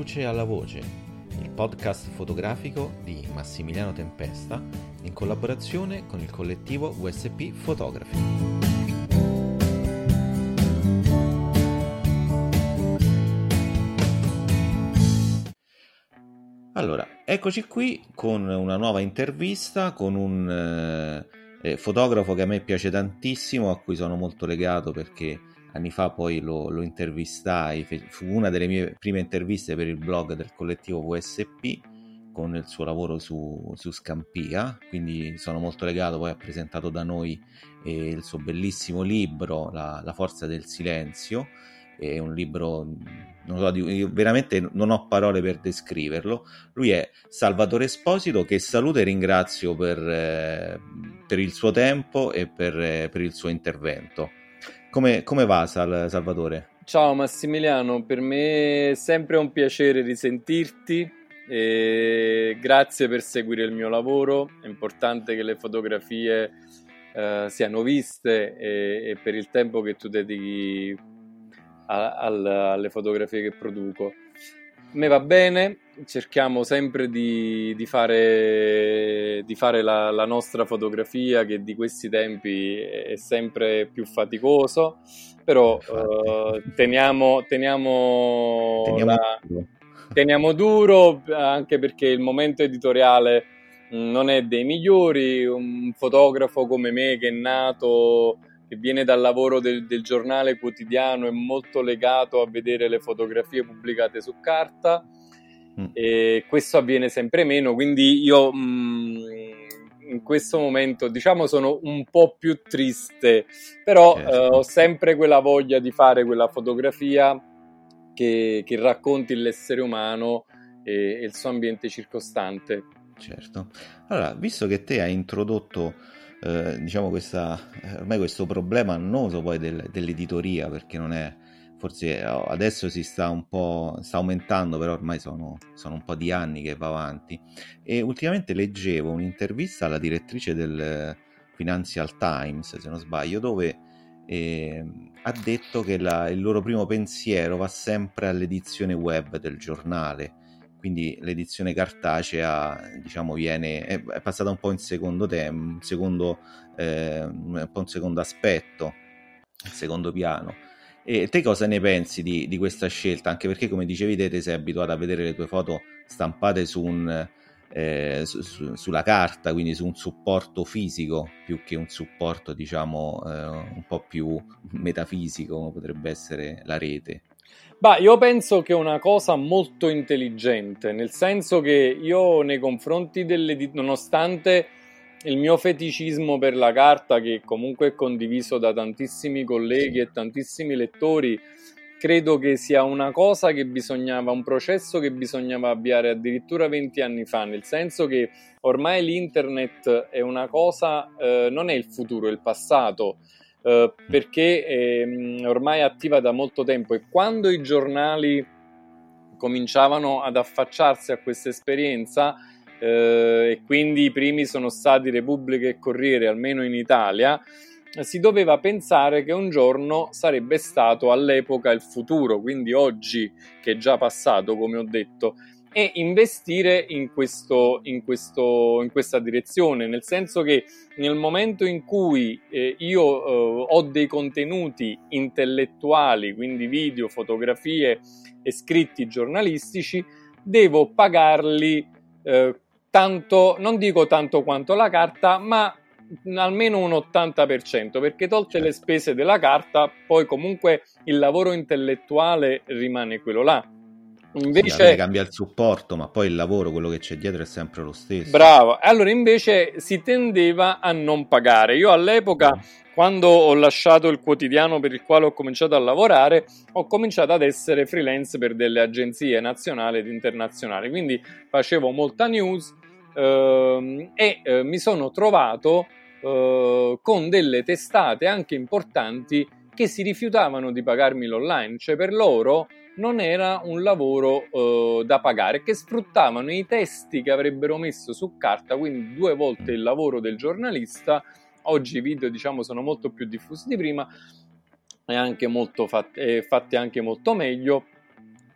luce alla voce, il podcast fotografico di Massimiliano Tempesta in collaborazione con il collettivo USP Photography. Allora, eccoci qui con una nuova intervista con un eh, eh fotografo che a me piace tantissimo, a cui sono molto legato perché anni fa poi lo, lo intervistai, fu una delle mie prime interviste per il blog del collettivo VSP con il suo lavoro su, su Scampia, quindi sono molto legato, poi ha presentato da noi eh, il suo bellissimo libro La, La forza del silenzio, è un libro, non so, io veramente non ho parole per descriverlo. Lui è Salvatore Esposito, che saluto e ringrazio per, eh, per il suo tempo e per, eh, per il suo intervento. Come, come va Sal, Salvatore? Ciao Massimiliano, per me è sempre un piacere risentirti e grazie per seguire il mio lavoro. È importante che le fotografie eh, siano viste e, e, per il tempo che tu dedichi a, a, alle fotografie che produco. Me va bene, cerchiamo sempre di, di fare, di fare la, la, nostra fotografia che di questi tempi è sempre più faticoso, però uh, teniamo, teniamo, teniamo, la, duro. teniamo duro anche perché il momento editoriale non è dei migliori, un fotografo come me che è nato che viene dal lavoro del, del, giornale quotidiano è molto legato a vedere le fotografie pubblicate su carta mm. e questo avviene sempre meno, quindi io mh, mm, in questo momento diciamo sono un po' più triste, però certo. eh, ho sempre quella voglia di fare quella fotografia che, che racconti l'essere umano e, e il suo ambiente circostante. Certo. Allora, visto che te hai introdotto eh, diciamo questa, eh, ormai questo problema annoso poi del, dell'editoria perché non è forse eh, adesso si sta un po' sta aumentando però ormai sono, sono un po' di anni che va avanti. E ultimamente leggevo un'intervista alla direttrice del Financial Times se non sbaglio dove eh, ha detto che la, il loro primo pensiero va sempre all'edizione web del giornale quindi l'edizione cartacea diciamo viene è, è passata un po' in secondo tempo secondo, eh, un po' in secondo aspetto in secondo piano. E te cosa ne pensi di, di questa scelta? Anche perché come dicevi te, te sei abituato a vedere le tue foto stampate su un, eh, su, su, sulla carta quindi su un supporto fisico più che un supporto diciamo eh, un po' più metafisico come potrebbe essere la rete Bah, io penso che è una cosa molto intelligente, nel senso che io nei confronti delle... nonostante il mio feticismo per la carta, che comunque è condiviso da tantissimi colleghi e tantissimi lettori, credo che sia una cosa che bisognava, un processo che bisognava avviare addirittura 20 anni fa, nel senso che ormai l'internet è una cosa, eh, non è il futuro, è il passato. Eh, perché eh, ormai è attiva da molto tempo e quando i giornali cominciavano ad affacciarsi a questa esperienza eh, e quindi i primi sono stati Repubblica e Corriere, almeno in Italia, si doveva pensare che un giorno sarebbe stato all'epoca il futuro, quindi oggi che è già passato, come ho detto, e investire in, questo, in, questo, in questa direzione, nel senso che nel momento in cui eh, io eh, ho dei contenuti intellettuali, quindi video, fotografie e scritti giornalistici, devo pagarli eh, tanto, non dico tanto quanto la carta, ma almeno un 80%, perché tolte le certo. spese della carta, poi comunque il lavoro intellettuale rimane quello là. Invece sì, cambia il supporto, ma poi il lavoro, quello che c'è dietro è sempre lo stesso. Bravo. Allora invece si tendeva a non pagare. Io all'epoca, quando ho lasciato il quotidiano per il quale ho cominciato a lavorare, ho cominciato ad essere freelance per delle agenzie nazionali ed internazionali. Quindi facevo molta news ehm, e eh, mi sono trovato eh, con delle testate anche importanti che si rifiutavano di pagarmi l'online, cioè per loro non era un lavoro uh, da pagare, che sfruttavano i testi che avrebbero messo su carta, quindi due volte il lavoro del giornalista. Oggi i video, diciamo, sono molto più diffusi di prima e anche molto fatti, eh, fatti anche molto meglio.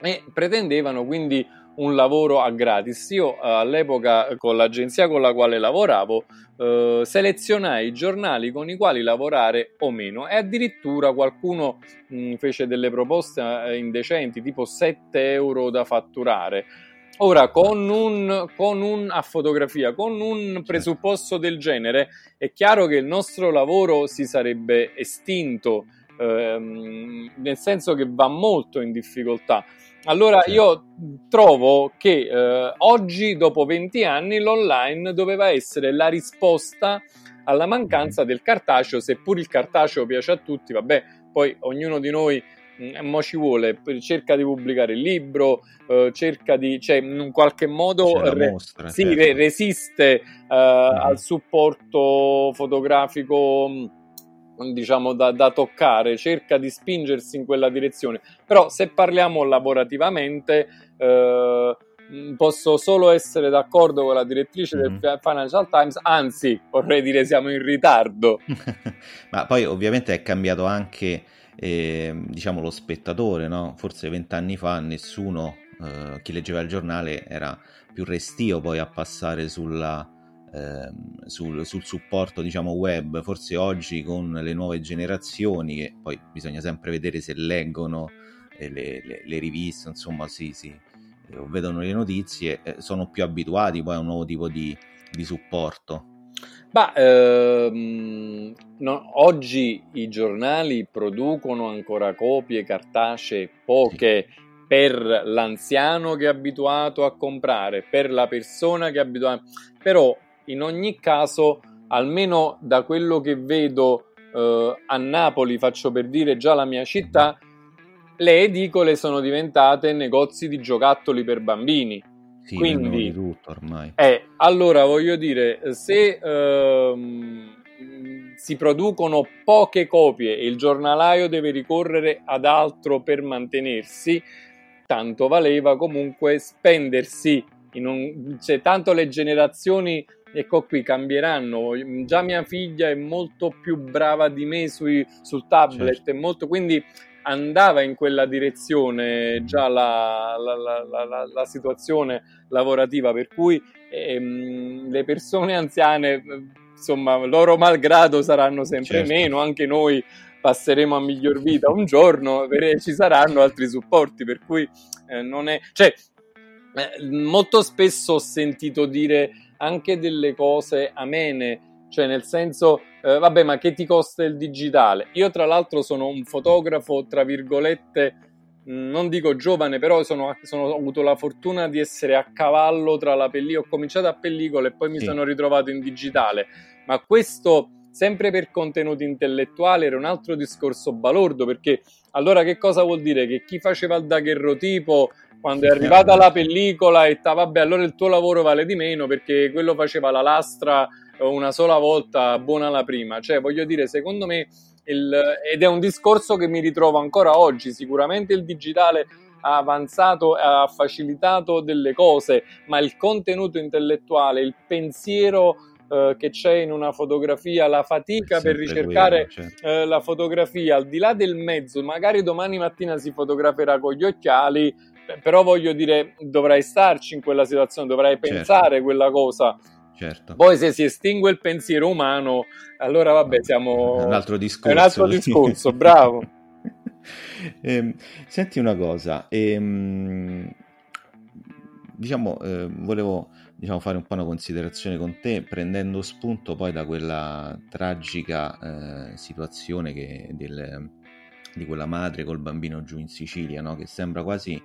e pretendevano quindi un lavoro a gratis. Io eh, all'epoca con l'agenzia con la quale lavoravo eh, selezionai i giornali con i quali lavorare o meno e addirittura qualcuno mh, fece delle proposte eh, indecenti tipo 7 euro da fatturare. Ora, con un, con un, a fotografia, con un certo. presupposto del genere, è chiaro che il nostro lavoro si sarebbe estinto, ehm, nel senso che va molto in difficoltà. Allora io trovo che eh, oggi, dopo 20 anni, l'online doveva essere la risposta alla mancanza del cartaceo, seppur il cartaceo piace a tutti, vabbè, poi ognuno di noi mh, mm, mo ci vuole, cerca di pubblicare il libro, eh, cerca di, cioè in qualche modo re, mostra, sì, certo. re, resiste eh, mm-hmm. al supporto fotografico mm, diciamo da, da, toccare, cerca di spingersi in quella direzione. Però se parliamo lavorativamente, eh, posso solo essere d'accordo con la direttrice mm-hmm. del Financial Times, anzi vorrei dire siamo in ritardo. Ma poi ovviamente è cambiato anche eh, diciamo lo spettatore, no? Forse vent'anni fa nessuno, eh, chi leggeva il giornale era più restio poi a passare sulla sul, sul, supporto diciamo web forse oggi con le nuove generazioni che poi bisogna sempre vedere se leggono eh, le, le, le, riviste insomma sì sì eh, o vedono le notizie eh, sono più abituati poi a un nuovo tipo di, di supporto Bah, ehm, no, oggi i giornali producono ancora copie cartacee, poche sì. per l'anziano che è abituato a comprare, per la persona che è abituata. Però in ogni caso, almeno da quello che vedo eh, a Napoli, faccio per dire già la mia città, le edicole sono diventate negozi di giocattoli per bambini. Sì, Quindi, tutto ormai. Eh, allora voglio dire, se ehm, si producono poche copie e il giornalaio deve ricorrere ad altro per mantenersi, tanto valeva comunque spendersi un, cioè, tanto le generazioni ecco qui cambieranno. Già mia figlia è molto più brava di me sui, sul tablet, certo. molto, quindi andava in quella direzione già la, la, la, la situazione lavorativa, per cui ehm, le persone anziane, insomma, loro malgrado saranno sempre certo. meno, anche noi passeremo a miglior vita un giorno, ci saranno altri supporti, per cui eh, non è... Cioè, eh, molto spesso ho sentito dire anche delle cose amene, cioè nel senso, eh, vabbè, ma che ti costa il digitale? Io tra l'altro sono un fotografo, tra virgolette, mm, non dico giovane, però sono, sono, ho avuto la fortuna di essere a cavallo tra la pellicola, ho cominciato a pellicola e poi mi sì. sono ritrovato in digitale, ma questo sempre per contenuti intellettuali era un altro discorso balordo, perché allora che cosa vuol dire? Che chi faceva il daguerrotipo quando è arrivata la pellicola e ta, vabbè allora il tuo lavoro vale di meno perché quello faceva la lastra una sola volta buona la prima cioè voglio dire secondo me il, ed è un discorso che mi ritrovo ancora oggi. Sicuramente il digitale ha avanzato ha facilitato delle cose ma il contenuto intellettuale il pensiero eh, che c'è in una fotografia, la fatica per ricercare quello, certo. eh, la fotografia, al di là del mezzo, magari domani mattina si fotograferà con gli occhiali, però voglio dire, dovrai starci in quella situazione, dovrai certo. pensare quella cosa. Certo. Poi se si estingue il pensiero umano, allora vabbè, siamo... Un altro discorso. È un altro discorso, bravo. eh, senti una cosa, ehm, diciamo, eh, volevo diciamo, fare un po' una considerazione con te, prendendo spunto poi da quella tragica eh, situazione che del di quella madre col bambino giù in Sicilia, no? che sembra quasi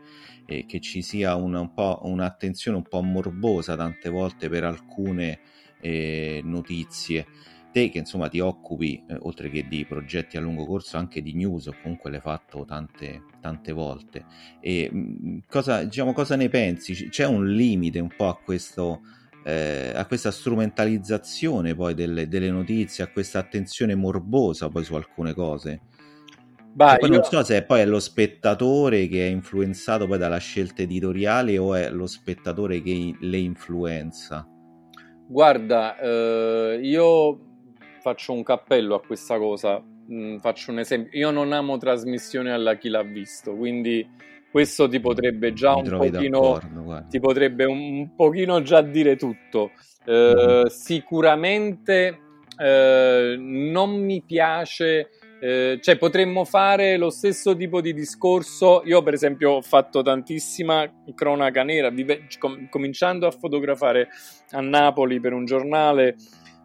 eh, che ci sia una, un po' un'attenzione un po' morbosa tante volte per alcune eh, notizie. Te che insomma ti occupi, eh, oltre che di progetti a lungo corso, anche di news, o comunque l'hai fatto tante, tante volte. E, mm, cosa, diciamo, cosa ne pensi? C'è un limite un po' a questo... Eh, a questa strumentalizzazione poi delle, delle notizie, a questa attenzione morbosa poi su alcune cose? Bah, poi io... non so se poi è lo spettatore che è influenzato poi dalla scelta editoriale o è lo spettatore che le influenza. Guarda, eh, io faccio un cappello a questa cosa, mm, faccio un esempio. Io non amo trasmissione alla chi l'ha visto, quindi questo ti potrebbe già un pochino, ti potrebbe un pochino già dire tutto. Eh, mm-hmm. Sicuramente eh, non mi piace eh, cioè potremmo fare lo stesso tipo di discorso. Io, per esempio, ho fatto tantissima cronaca nera, vive, com- cominciando a fotografare a Napoli per un giornale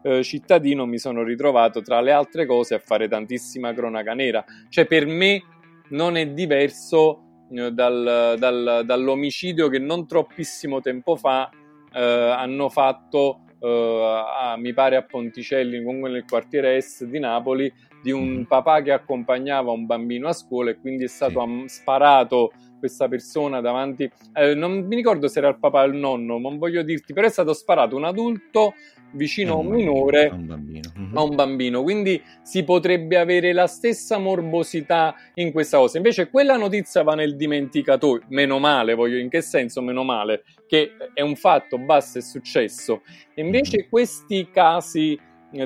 eh, cittadino, mi sono ritrovato tra le altre cose a fare tantissima cronaca nera. Cioè, per me non è diverso eh, dal, dal, dall'omicidio che non troppissimo tempo fa eh, hanno fatto. A, mi pare a Ponticelli, comunque nel quartiere est di Napoli, di un mm-hmm. papà che accompagnava un bambino a scuola e quindi è stato sì. am- sparato questa persona davanti, eh, non mi ricordo se era il papà o il nonno, non voglio dirti, però è stato sparato un adulto vicino a un minore, a un, bambino. Mm-hmm. a un bambino, quindi si potrebbe avere la stessa morbosità in questa cosa. Invece quella notizia va nel dimenticatoio, meno male, voglio in che senso meno male, che è un fatto, basta, è successo. Invece mm-hmm. questi casi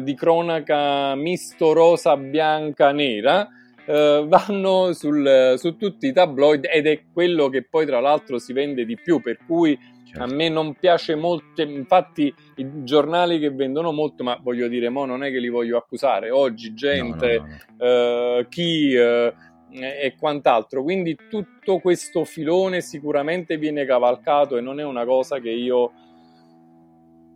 di cronaca misto rosa, bianca, nera, eh, vanno sul, su tutti i tabloid ed è quello che poi tra l'altro si vende di più, per cui certo. a me non piace molto, infatti i giornali che vendono molto, ma voglio dire, mo non è che li voglio accusare, oggi gente, no, no, no, eh, chi... Eh, e quant'altro. Quindi tutto questo filone sicuramente viene cavalcato e non è una cosa che io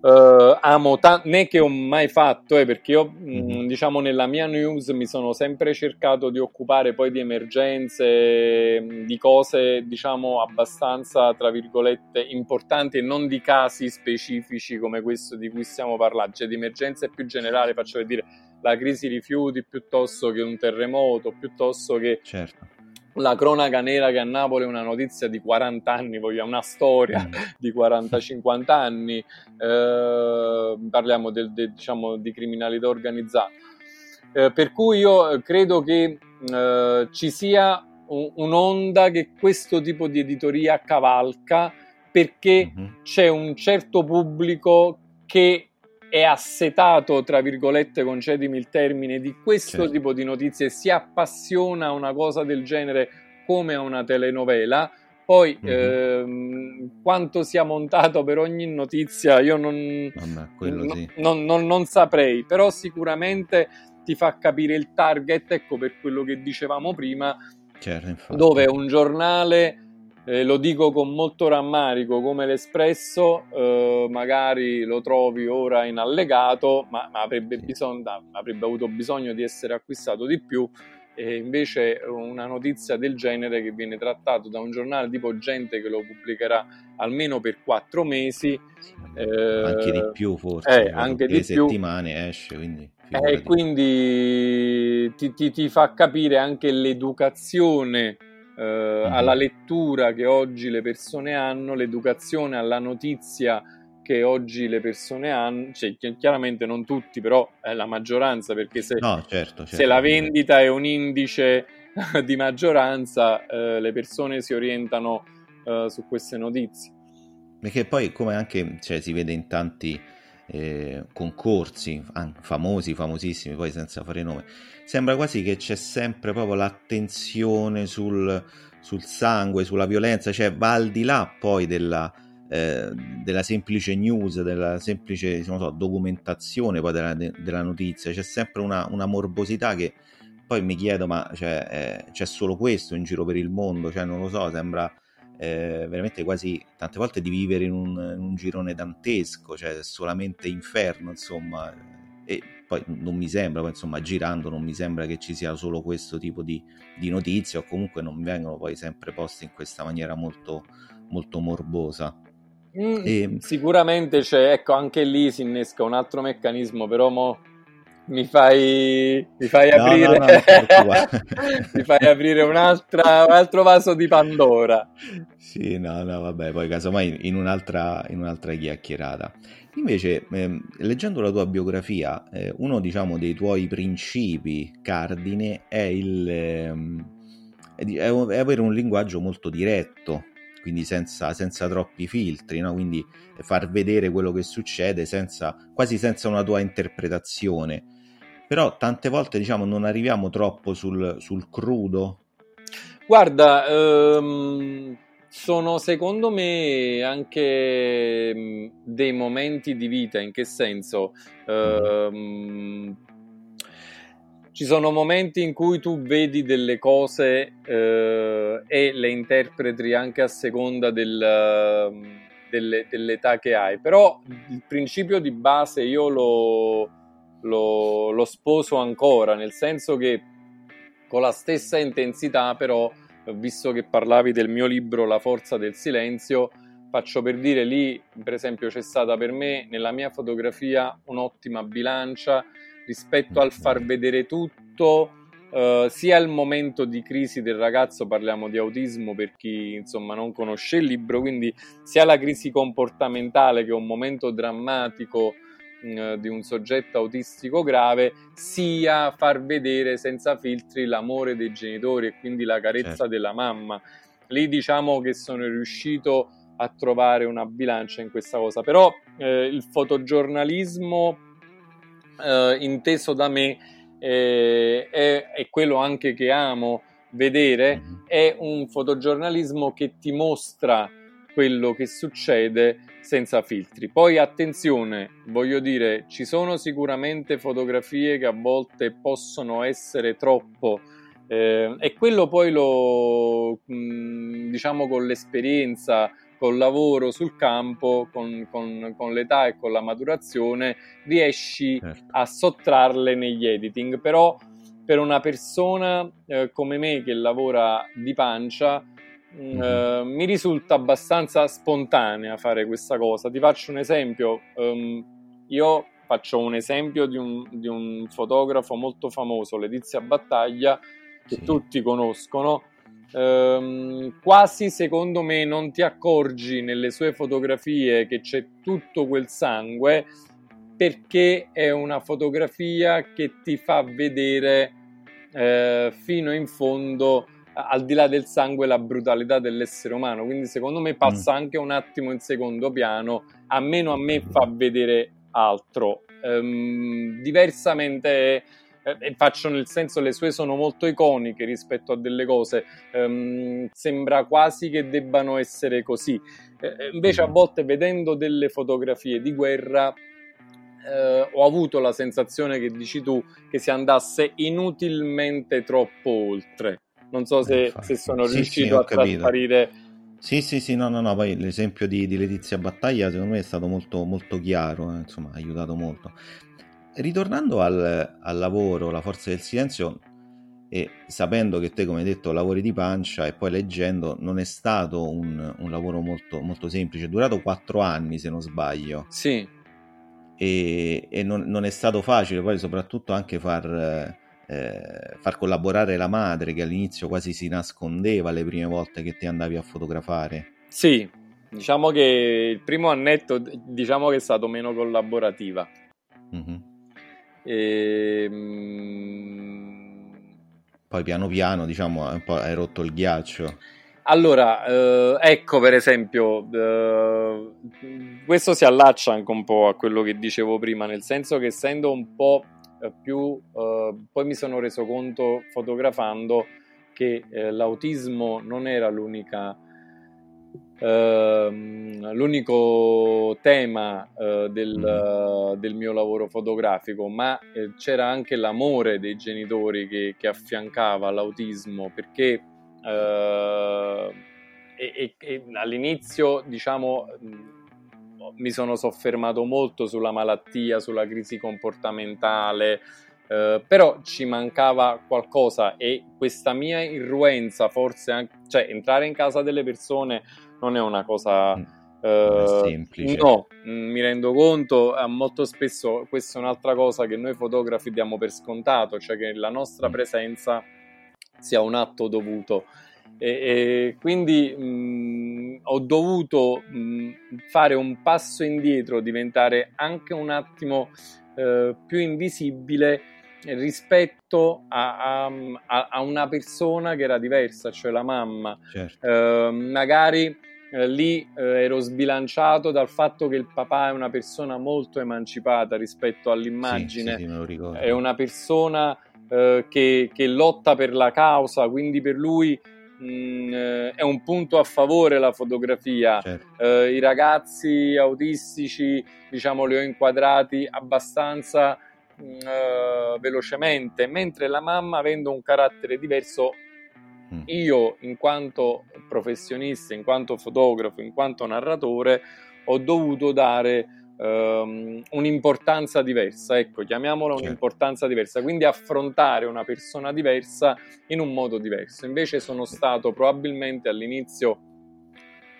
Uh, amo tanto, né che ho mai fatto, eh, perché io, mh, mm-hmm. diciamo, nella mia news mi sono sempre cercato di occupare poi di emergenze, di cose, diciamo, abbastanza, tra virgolette, importanti e non di casi specifici come questo di cui stiamo parlando, cioè di emergenze più generali, faccio per dire la crisi rifiuti piuttosto che un terremoto, piuttosto che certo la cronaca nera che a Napoli è una notizia di 40 anni, vogliamo una storia mm. di 40-50 anni, eh, parliamo del, de, diciamo, di criminalità organizzata. Eh, per cui io credo che eh, ci sia un, un'onda che questo tipo di editoria cavalca perché mm-hmm. c'è un certo pubblico che è assetato, tra virgolette, concedimi il termine, di questo certo. tipo di notizie, si appassiona a una cosa del genere come a una telenovela. Poi mm-hmm. ehm, quanto sia montato per ogni notizia io non, Vabbè, sì. non, non, non saprei, però sicuramente ti fa capire il target, ecco per quello che dicevamo prima, certo, dove un giornale eh, lo dico con molto rammarico come l'Espresso, eh, magari lo trovi ora in allegato, ma, ma avrebbe, bisogno, avrebbe, avuto bisogno di essere acquistato di più. E invece una notizia del genere che viene trattato da un giornale tipo gente che lo pubblicherà almeno per quattro mesi eh, anche di più forse eh, anche di più. settimane esce quindi e eh, quindi ti, ti, ti fa capire anche l'educazione eh, mm-hmm. alla lettura che oggi le persone hanno, l'educazione alla notizia che oggi le persone hanno, cioè, chiaramente non tutti, però è la maggioranza, perché se, no, certo, certo. se la vendita è un indice di maggioranza, eh, le persone si orientano eh, su queste notizie. Perché poi, come anche cioè, si vede in tanti eh, concorsi famosi, famosissimi, poi senza fare nome, sembra quasi che c'è sempre proprio l'attenzione sul, sul sangue, sulla violenza, cioè va al di là poi della, eh, della semplice news, della semplice so, documentazione poi della, della, notizia, c'è sempre una, una, morbosità che poi mi chiedo ma cioè, eh, c'è solo questo in giro per il mondo, cioè non lo so, sembra eh, veramente quasi tante volte di vivere in un, in un girone dantesco, cioè solamente inferno, insomma. E poi non mi sembra, poi, insomma, girando non mi sembra che ci sia solo questo tipo di, di notizie o comunque non vengono poi sempre poste in questa maniera molto, molto morbosa. Mm, e... Sicuramente c'è, ecco, anche lì si innesca un altro meccanismo, però mo mi fai, mi fai no, aprire, no, no, mi fai aprire un altro vaso di Pandora. Sì, no, no, vabbè, poi casomai in un'altra, in un'altra chiacchierata. Invece, eh, leggendo la tua biografia, eh, uno diciamo dei tuoi principi cardine è, il, eh, è avere un linguaggio molto diretto, quindi senza, senza troppi filtri, no? quindi far vedere quello che succede senza, quasi senza una tua interpretazione. Però tante volte diciamo non arriviamo troppo sul, sul crudo. Guarda, ehm, sono secondo me anche mm, dei momenti di vita, in che senso? Ehm, ci sono momenti in cui tu vedi delle cose eh, e le interpreti anche a seconda del, delle, dell'età che hai, però il principio di base io lo, lo, lo sposo ancora, nel senso che con la stessa intensità però visto che parlavi del mio libro La forza del silenzio, faccio per dire lì, per esempio, c'è stata per me nella mia fotografia un'ottima bilancia rispetto al far vedere tutto, eh, sia il momento di crisi del ragazzo, parliamo di autismo per chi insomma non conosce il libro, quindi sia la crisi comportamentale che è un momento drammatico eh, di un soggetto autistico grave sia far vedere senza filtri l'amore dei genitori e quindi la carezza certo. della mamma. Lì diciamo che sono riuscito a trovare una bilancia in questa cosa, però eh, il fotogiornalismo eh, inteso da me eh, è, è quello anche che amo vedere, mm-hmm. è un fotogiornalismo che ti mostra quello che succede senza filtri. Poi attenzione, voglio dire, ci sono sicuramente fotografie che a volte possono essere troppo eh, e quello poi lo mh, diciamo con l'esperienza, col lavoro sul campo, con, con, con, l'età e con la maturazione, riesci certo. a sottrarle negli editing. Però per una persona eh, come me che lavora di pancia, Uh, mi risulta abbastanza spontanea fare questa cosa. Ti faccio un esempio. Um, io faccio un esempio di un, di un, fotografo molto famoso, Letizia Battaglia, che sì. tutti conoscono. Um, quasi secondo me non ti accorgi nelle sue fotografie che c'è tutto quel sangue perché è una fotografia che ti fa vedere eh, fino in fondo al di là del sangue la brutalità dell'essere umano. Quindi secondo me passa mm. anche un attimo in secondo piano. A meno a me fa vedere altro. Um, diversamente eh, faccio nel senso le sue sono molto iconiche rispetto a delle cose. Um, sembra quasi che debbano essere così. Eh, invece a mm. volte vedendo delle fotografie di guerra eh, ho avuto la sensazione che dici tu che si andasse inutilmente troppo oltre non so se, se sono sì, riuscito sì, a trasparire. Sì, sì, sì, no, no, no, poi l'esempio di, di Letizia Battaglia secondo me è stato molto, molto chiaro, eh, insomma, ha aiutato molto. Ritornando al, al lavoro, la forza del silenzio, e sapendo che te, come hai detto, lavori di pancia e poi leggendo, non è stato un, un lavoro molto, molto semplice, è durato quattro anni se non sbaglio. Sì. E, e non, non, è stato facile poi soprattutto anche far eh, far collaborare la madre che all'inizio quasi si nascondeva le prime volte che ti andavi a fotografare. Sì, diciamo che il primo annetto diciamo che è stato meno collaborativa. Mm-hmm. E, mm... Poi piano piano diciamo hai rotto il ghiaccio. Allora, eh, ecco per esempio, eh, questo si allaccia anche un po' a quello che dicevo prima, nel senso che essendo un po' Eh, più eh, poi mi sono reso conto fotografando che eh, l'autismo non era l'unica Uh, l'unico tema uh, del, uh, del, mio lavoro fotografico, ma eh, c'era anche l'amore dei genitori che, che affiancava l'autismo, perché e, e, e all'inizio, diciamo, mi sono soffermato molto sulla malattia, sulla crisi comportamentale, eh, però ci mancava qualcosa e questa mia irruenza, forse anche, cioè entrare in casa delle persone non è una cosa... Mm. Uh, semplice. No, mm, mi rendo conto, eh, molto spesso questa è un'altra cosa che noi fotografi diamo per scontato, cioè che la nostra mm. presenza sia un atto dovuto. E, e quindi mh, ho dovuto mh, fare un passo indietro, diventare anche un attimo eh, più invisibile rispetto a, a, a, una persona che era diversa, cioè la mamma. Certo. Eh, magari eh, lì eh, ero sbilanciato dal fatto che il papà è una persona molto emancipata rispetto all'immagine, sì, sì, sì, è una persona eh, che, che lotta per la causa, quindi per lui mh, mm, eh, è un punto a favore la fotografia. Certo. Eh, I ragazzi autistici, diciamo, li ho inquadrati abbastanza mh, mm, eh, velocemente, mentre la mamma, avendo un carattere diverso, mm. io in quanto professionista, in quanto fotografo, in quanto narratore, ho dovuto dare um, un'importanza diversa, ecco, chiamiamola certo. un'importanza diversa, quindi affrontare una persona diversa in un modo diverso. Invece sono stato probabilmente all'inizio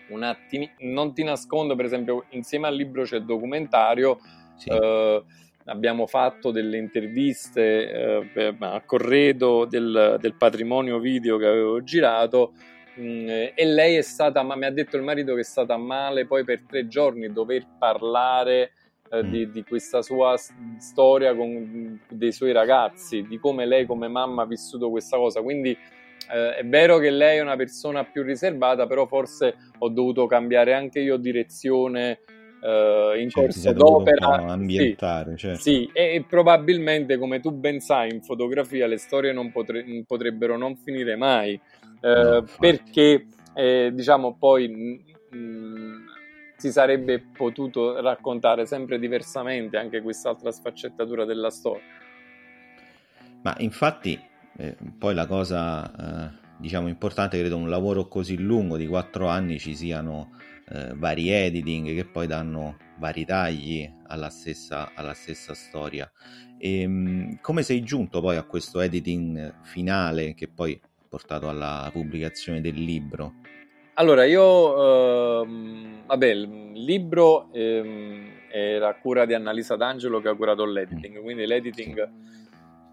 un attimo, non ti nascondo, per esempio, insieme al libro c'è il documentario, sì. uh, abbiamo fatto delle interviste uh, a corredo del, del patrimonio video che avevo girato e lei è stata, ma mi ha detto il marito che è stata male poi per tre giorni dover parlare eh, mm. di, di, questa sua storia con dei suoi ragazzi, di come lei come mamma ha vissuto questa cosa. Quindi eh, è vero che lei è una persona più riservata, però forse ho dovuto cambiare anche io direzione Uh, in cioè, corso d'opera ambientare, sì, certo. sì e, e, probabilmente come tu ben sai in fotografia le storie non potre- potrebbero non finire mai eh, perché eh, diciamo poi mh, mh, si sarebbe potuto raccontare sempre diversamente anche quest'altra sfaccettatura della storia. Ma infatti eh, poi la cosa eh, diciamo importante credo un lavoro così lungo di quattro anni ci siano eh, vari editing che poi danno vari tagli alla stessa, alla stessa storia. E, mh, come sei giunto poi a questo editing finale che poi portato alla pubblicazione del libro? Allora, io, ehm, vabbè, il libro ehm, era a cura di Annalisa D'Angelo che ha curato l'editing, mm. quindi l'editing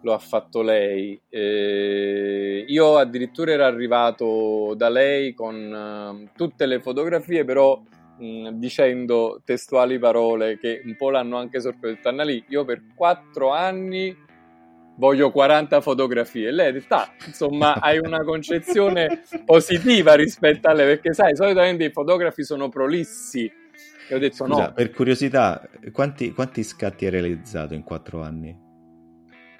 lo ha fatto lei. Eh, io addirittura ero arrivato da lei con uh, tutte le fotografie, però mh, mm, dicendo testuali parole che un po' l'hanno anche sorpreso. Annalì, io per quattro anni voglio 40 fotografie. Lei ha detto, ah, insomma, hai una concezione positiva rispetto a lei, perché sai, solitamente i fotografi sono prolissi. E ho detto Scusa, no. Per curiosità, quanti, quanti, scatti hai realizzato in quattro anni?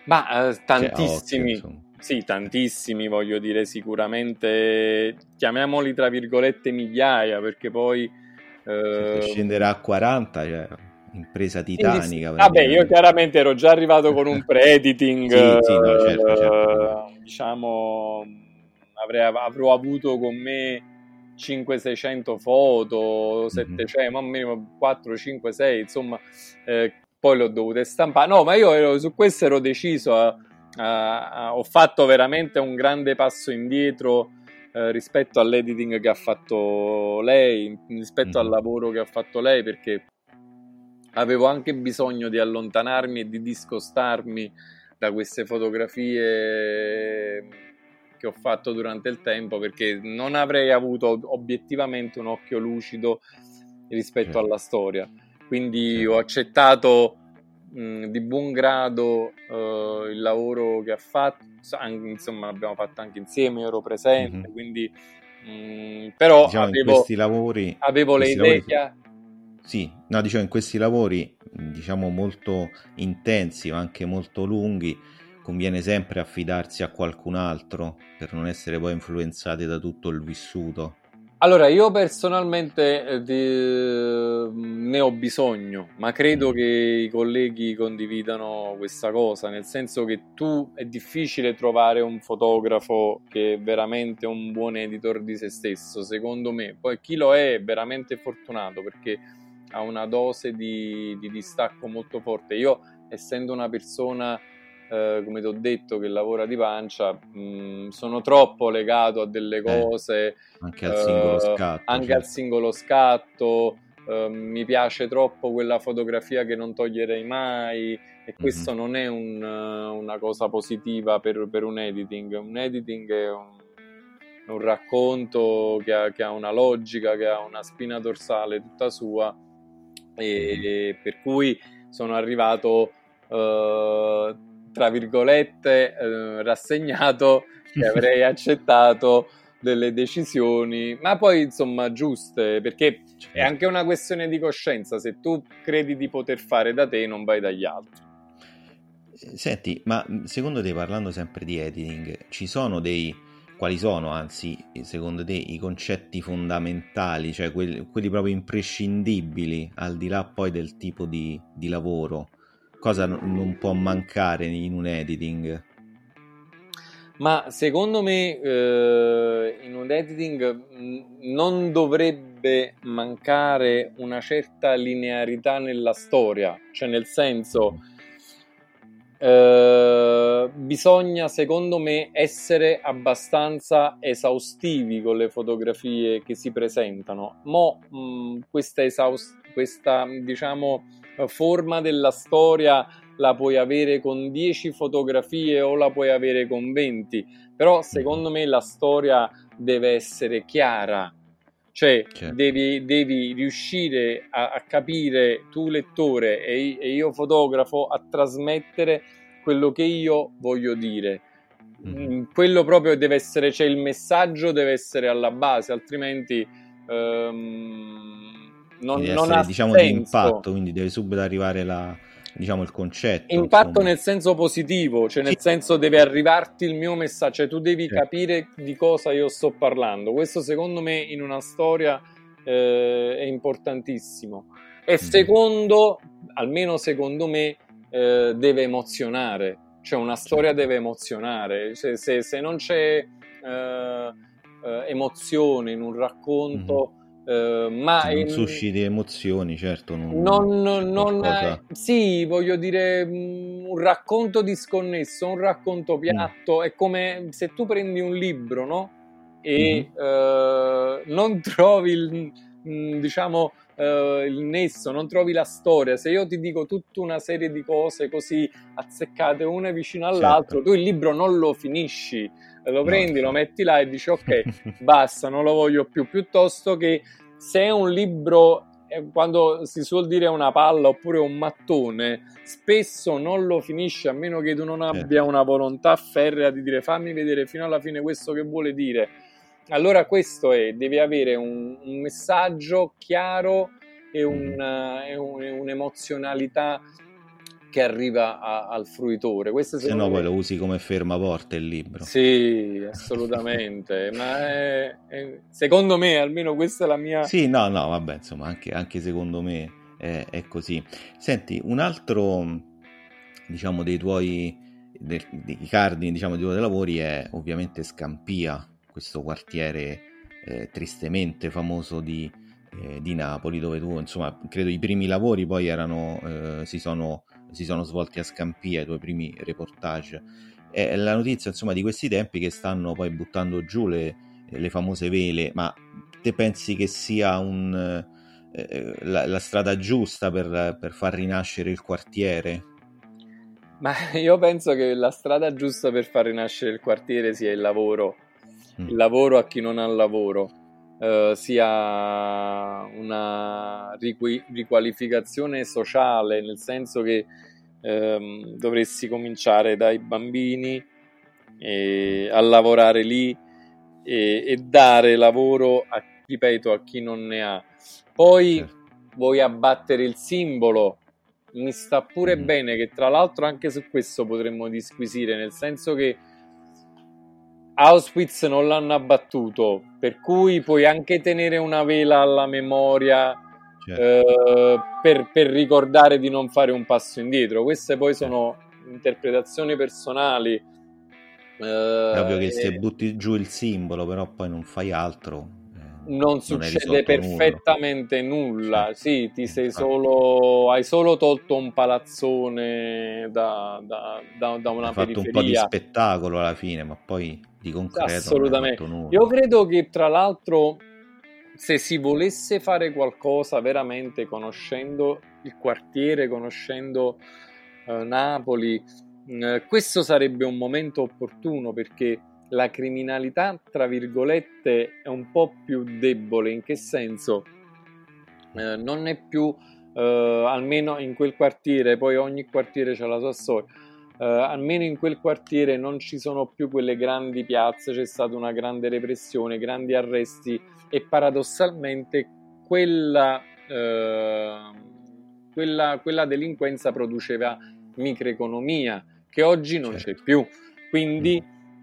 Ma eh, tantissimi. Cioè, occhio, sì, tantissimi, voglio dire, sicuramente, chiamiamoli tra virgolette migliaia, perché poi... Eh... scenderà a 40, cioè impresa titanica. Vabbè, io chiaramente ero già arrivato con un pre-editing, sì, sì, no, certo, certo. Eh, diciamo, avrei, avrò avuto con me 500-600 foto, 700, mm-hmm. ma 4, 5, 6, insomma, eh, poi le ho dovute stampare. No, ma io ero, su questo ero deciso, a, a, a, ho fatto veramente un grande passo indietro eh, rispetto all'editing che ha fatto lei, rispetto mm-hmm. al lavoro che ha fatto lei, perché avevo anche bisogno di allontanarmi e di discostarmi da queste fotografie che ho fatto durante il tempo perché non avrei avuto obiettivamente un occhio lucido rispetto certo. alla storia. Quindi certo. ho accettato mh, di buon grado uh, il lavoro che ha fatto, insomma l'abbiamo fatto anche insieme, ero presente, mm-hmm. quindi mh, però diciamo, avevo, lavori, avevo le idee chiare sì, no, diciamo in questi lavori, diciamo molto intensi, ma anche molto lunghi, conviene sempre affidarsi a qualcun altro per non essere poi influenzati da tutto il vissuto. Allora, io personalmente eh, di... ne ho bisogno, ma credo mm. che i colleghi condividano questa cosa, nel senso che tu è difficile trovare un fotografo che è veramente un buon editor di se stesso, secondo me. Poi chi lo è è veramente fortunato perché ha una dose di, di distacco molto forte. Io, essendo una persona, eh, come ti ho detto, che lavora di pancia, mh, mm, sono troppo legato a delle eh, cose. Eh, anche al singolo scatto. Anche cioè. al singolo scatto. Uh, mi piace troppo quella fotografia che non toglierei mai e questo mm-hmm. non è un, una cosa positiva per, per, un editing. Un editing è un, un racconto che ha, che ha, una logica, che ha una spina dorsale tutta sua e per cui sono arrivato eh, tra virgolette eh, rassegnato che avrei accettato delle decisioni, ma poi insomma giuste, perché certo. è anche una questione di coscienza, se tu credi di poter fare da te non vai dagli altri. Senti, ma secondo te parlando sempre di editing, ci sono dei quali sono, anzi, secondo te, i concetti fondamentali, cioè quelli, quelli proprio imprescindibili, al di là poi del tipo di, di lavoro? Cosa non può mancare in un editing? Ma secondo me eh, in un editing non dovrebbe mancare una certa linearità nella storia, cioè nel senso eh, bisogna secondo me essere abbastanza esaustivi con le fotografie che si presentano. Mo mh, questa, esaust- questa diciamo forma della storia la puoi avere con 10 fotografie o la puoi avere con 20, però secondo me la storia deve essere chiara, cioè devi, devi, riuscire a, a, capire tu lettore e, e, io fotografo a trasmettere quello che io voglio dire. Mm-hmm. Quello proprio deve essere, cioè il messaggio deve essere alla base, altrimenti um, non, non essere, ha diciamo senso. di impatto, quindi deve subito arrivare la, diciamo, il concetto. Impatto nel senso positivo, cioè nel sì. senso deve arrivarti il mio messaggio, cioè tu devi sì. capire di cosa io sto parlando. Questo secondo me in una storia eh, è importantissimo. E mm-hmm. secondo, almeno secondo me, eh, deve emozionare, cioè una storia deve emozionare. Cioè, se, se, non c'è eh, eh emozione in un racconto... Mm-hmm Uh, ma non susciti emozioni, certo. Non, non, non è, sì, voglio dire, mm, un racconto disconnesso, un racconto mm. piatto. Mm. È come se tu prendi un libro, no? E mm-hmm. uh, non trovi il, mm, diciamo, uh, il nesso, non trovi la storia. Se io ti dico tutta una serie di cose così azzeccate una vicino all'altro, certo. tu il libro non lo finisci lo prendi, no. lo metti là e dici ok, basta, non lo voglio più, piuttosto che se è un libro eh, quando si suol dire una palla oppure un mattone, spesso non lo finisce a meno che tu non certo. abbia una volontà ferrea di dire fammi vedere fino alla fine questo che vuole dire. Allora questo è, devi avere un, un messaggio chiaro e, un, mm. e un, un'emozionalità che arriva a, al fruitore. Questo Se no, me... poi lo usi come fermaporte il libro. Sì, assolutamente. Ma è, è, secondo me, almeno questa è la mia. Sì, no, no, vabbè, insomma, anche, anche secondo me è, è, così. Senti, un altro, diciamo, dei tuoi dei, dei cardini, diciamo, dei tuoi lavori è ovviamente Scampia, questo quartiere eh, tristemente famoso di, eh, di Napoli, dove tu, insomma, credo i primi lavori poi erano, eh, si sono si sono svolti a Scampia, i tuoi primi reportage. È la notizia insomma di questi tempi che stanno poi buttando giù le, le famose vele, ma te pensi che sia un, eh, la, la, strada giusta per, per far rinascere il quartiere? Ma io penso che la strada giusta per far rinascere il quartiere sia il lavoro, mm. il lavoro a chi non ha lavoro. Uh, sia una riqui- riqualificazione sociale, nel senso che um, dovresti cominciare dai bambini e, a lavorare lì e, e, dare lavoro, a, ripeto, a chi non ne ha. Poi certo. vuoi abbattere il simbolo, mi sta pure mm. bene che tra l'altro anche su questo potremmo disquisire, nel senso che Auschwitz non l'hanno abbattuto, per cui puoi anche tenere una vela alla memoria certo. eh, per, per, ricordare di non fare un passo indietro. Queste poi sono interpretazioni personali. Eh, È ovvio che e... se butti giù il simbolo, però poi non fai altro. Non, succede perfettamente nulla, nulla. sì, ti sei solo, hai solo tolto un palazzone da, da, da, da una hai periferia. fatto un po' di spettacolo alla fine, ma poi di concreto. Assolutamente. Io credo che tra l'altro se si volesse fare qualcosa veramente conoscendo il quartiere, conoscendo eh, Napoli, eh, questo sarebbe un momento opportuno perché la criminalità, tra virgolette, è un po' più debole. In che senso? Eh, non è più, eh, almeno in quel quartiere, poi ogni quartiere ha la sua storia Uh, almeno in quel quartiere non ci sono più quelle grandi piazze, c'è stata una grande repressione, grandi arresti e paradossalmente quella, uh, quella, quella delinquenza produceva microeconomia che oggi non certo. c'è più. Quindi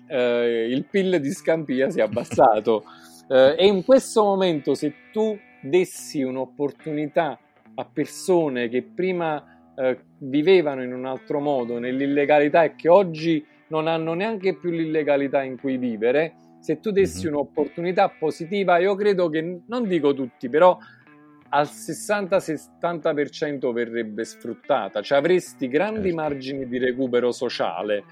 eh, il PIL di Scampia si è abbassato. eh, e in questo momento, se tu dessi un'opportunità a persone che prima eh, vivevano in un altro modo, nell'illegalità e che oggi non hanno neanche più l'illegalità in cui vivere, se tu dessi mm-hmm. un'opportunità positiva, io credo che, non dico tutti, però al 60-70% verrebbe sfruttata, cioè avresti grandi certo. margini di recupero sociale.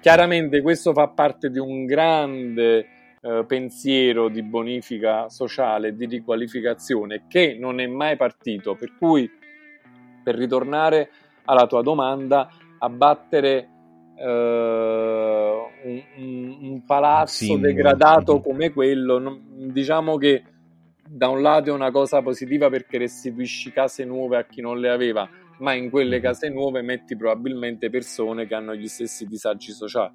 Chiaramente questo fa parte di un grande eh, pensiero di bonifica sociale, di riqualificazione che non è mai partito, per cui per ritornare alla tua domanda, abbattere eh, un, un, palazzo sì, degradato come quello, non, diciamo che da un lato è una cosa positiva perché restituisci case nuove a chi non le aveva, ma in quelle mm. case nuove metti probabilmente persone che hanno gli stessi disagi sociali.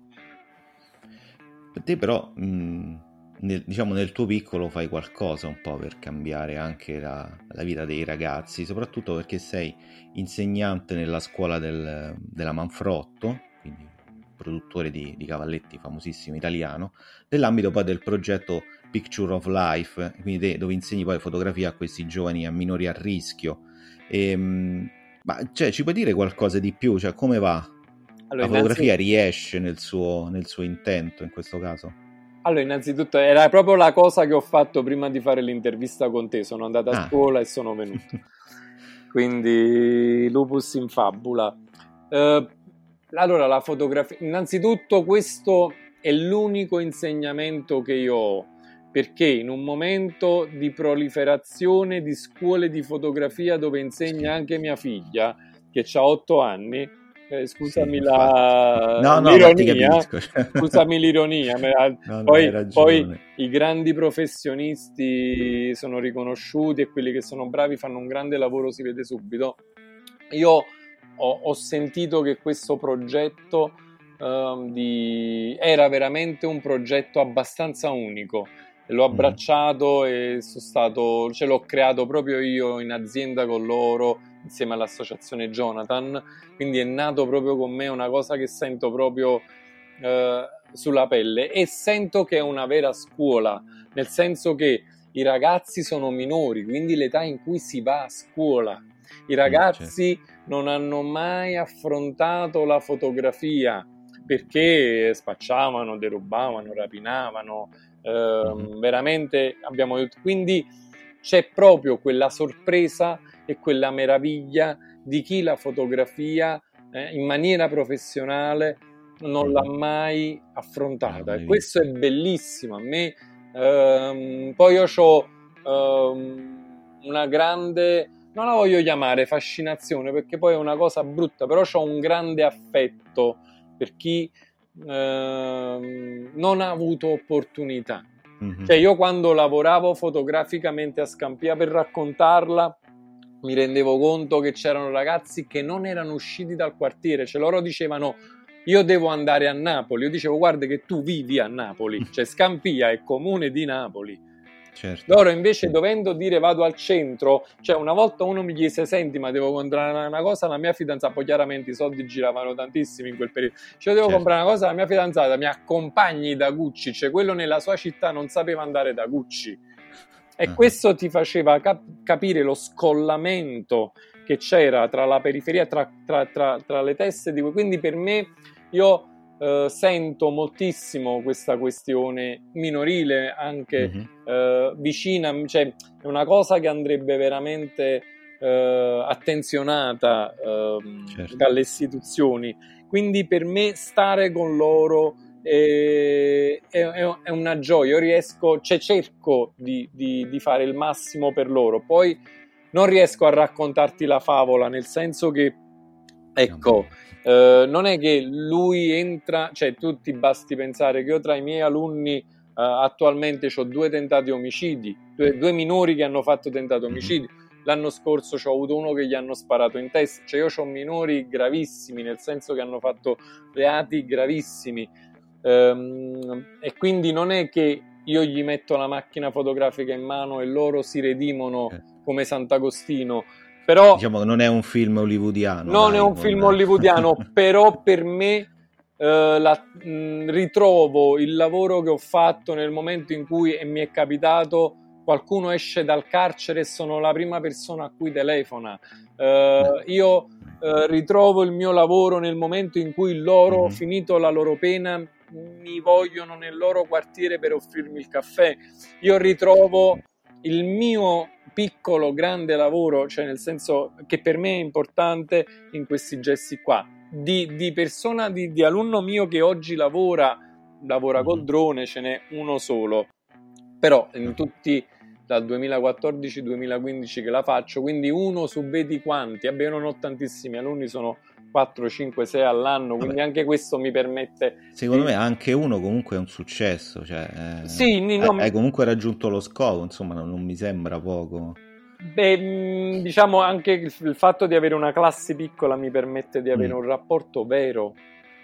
Per te però, mh, nel, diciamo nel tuo piccolo fai qualcosa un po' per cambiare anche la, la vita dei ragazzi, soprattutto perché sei insegnante nella scuola del, della Manfrotto, quindi produttore di, di cavalletti famosissimo italiano, nell'ambito poi del progetto Picture of Life, quindi te, dove insegni poi fotografia a questi giovani a minori a rischio. E, ehm, ma cioè, ci puoi dire qualcosa di più? Cioè, come va? Allora, la fotografia innanzi... riesce nel suo, nel suo intento in questo caso? Allora, innanzitutto era proprio la cosa che ho fatto prima di fare l'intervista con te. Sono andato a ah. scuola e sono venuto. Quindi, lupus in fabula. Uh, allora, la fotografia. Innanzitutto, questo è l'unico insegnamento che io ho perché in un momento di proliferazione di scuole di fotografia dove insegna anche mia figlia, che ha otto anni, eh, scusami sì, la, no, no, l'ironia, scusami l'ironia, no, poi, poi, i grandi professionisti sono riconosciuti e quelli che sono bravi fanno un grande lavoro, si vede subito. Io ho, ho sentito che questo progetto uh, di... era veramente un progetto abbastanza unico l'ho mm. abbracciato e sono stato, ce l'ho creato proprio io in azienda con loro insieme all'associazione Jonathan quindi è nato proprio con me una cosa che sento proprio eh, sulla pelle e sento che è una vera scuola nel senso che i ragazzi sono minori quindi l'età in cui si va a scuola i mm, ragazzi certo. non hanno mai affrontato la fotografia perché spacciavano, derubavano, rapinavano, Ehm, veramente abbiamo quindi c'è proprio quella sorpresa e quella meraviglia di chi la fotografia eh, in maniera professionale non l'ha mai affrontata. E questo è bellissimo. A me ehm, poi io ho ehm, una grande non la voglio chiamare fascinazione perché poi è una cosa brutta però ho un grande affetto per chi Ehm, non ha avuto opportunità. Mm-hmm. Cioè io quando lavoravo fotograficamente a Scampia per raccontarla mi rendevo conto che c'erano ragazzi che non erano usciti dal quartiere, cioè loro dicevano io devo andare a Napoli, io dicevo guarda che tu vivi a Napoli, cioè Scampia è comune di Napoli Certo. Loro invece dovendo dire vado al centro, cioè una volta uno mi chiese senti ma devo comprare una cosa alla mia fidanzata, poi chiaramente i soldi giravano tantissimi in quel periodo, cioè devo certo. comprare una cosa alla mia fidanzata, mi accompagni da Gucci, cioè quello nella sua città non sapeva andare da Gucci. E uh-huh. questo ti faceva cap- capire lo scollamento che c'era tra la periferia, tra, tra, tra, tra le teste di... Quindi per me io Uh, sento moltissimo questa questione minorile anche mm-hmm. uh, vicina, cioè è una cosa che andrebbe veramente uh, attenzionata ehm, certo. dalle istituzioni. Quindi per me stare con loro è, è, è una gioia, io riesco, cioè cerco di, di, di fare il massimo per loro, poi non riesco a raccontarti la favola, nel senso che ecco, Uh, non è che lui entra, cioè tu ti basti pensare che io tra i miei alunni uh, attualmente ho due tentati omicidi, due, due, minori che hanno fatto tentato mhm. omicidio. L'anno scorso ho avuto uno che gli hanno sparato in testa, cioè io ho minori gravissimi, nel senso che hanno fatto reati gravissimi. Um, e quindi non è che io gli metto la macchina fotografica in mano e loro si redimono eh. come Sant'Agostino però, diciamo che non è un film hollywoodiano. Non dai, è un film hollywoodiano, però per me eh, la, mh, ritrovo il lavoro che ho fatto nel momento in cui mi è capitato qualcuno esce dal carcere e sono la prima persona a cui telefona. Uh, io uh, ritrovo il mio lavoro nel momento in cui loro, mm-hmm. finito la loro pena, mi vogliono nel loro quartiere per offrirmi il caffè. Io ritrovo il mio piccolo grande lavoro, cioè nel senso che per me è importante in questi gesti qua. Di, di persona, di, di, alunno mio che oggi lavora, lavora col mm-hmm. drone, ce n'è uno solo. Però in tutti dal 2014-2015 che la faccio, quindi uno su vedi quanti, vabbè io non ho tantissimi alunni, sono 4, 5, 6 all'anno, quindi Vabbè. anche questo mi permette... Secondo di... me anche uno comunque è un successo, cioè, eh, sì, no, hai, hai, comunque raggiunto lo scopo, insomma non, non mi sembra poco. Beh, mm, diciamo anche il fatto di avere una classe piccola mi permette di avere mm. un rapporto vero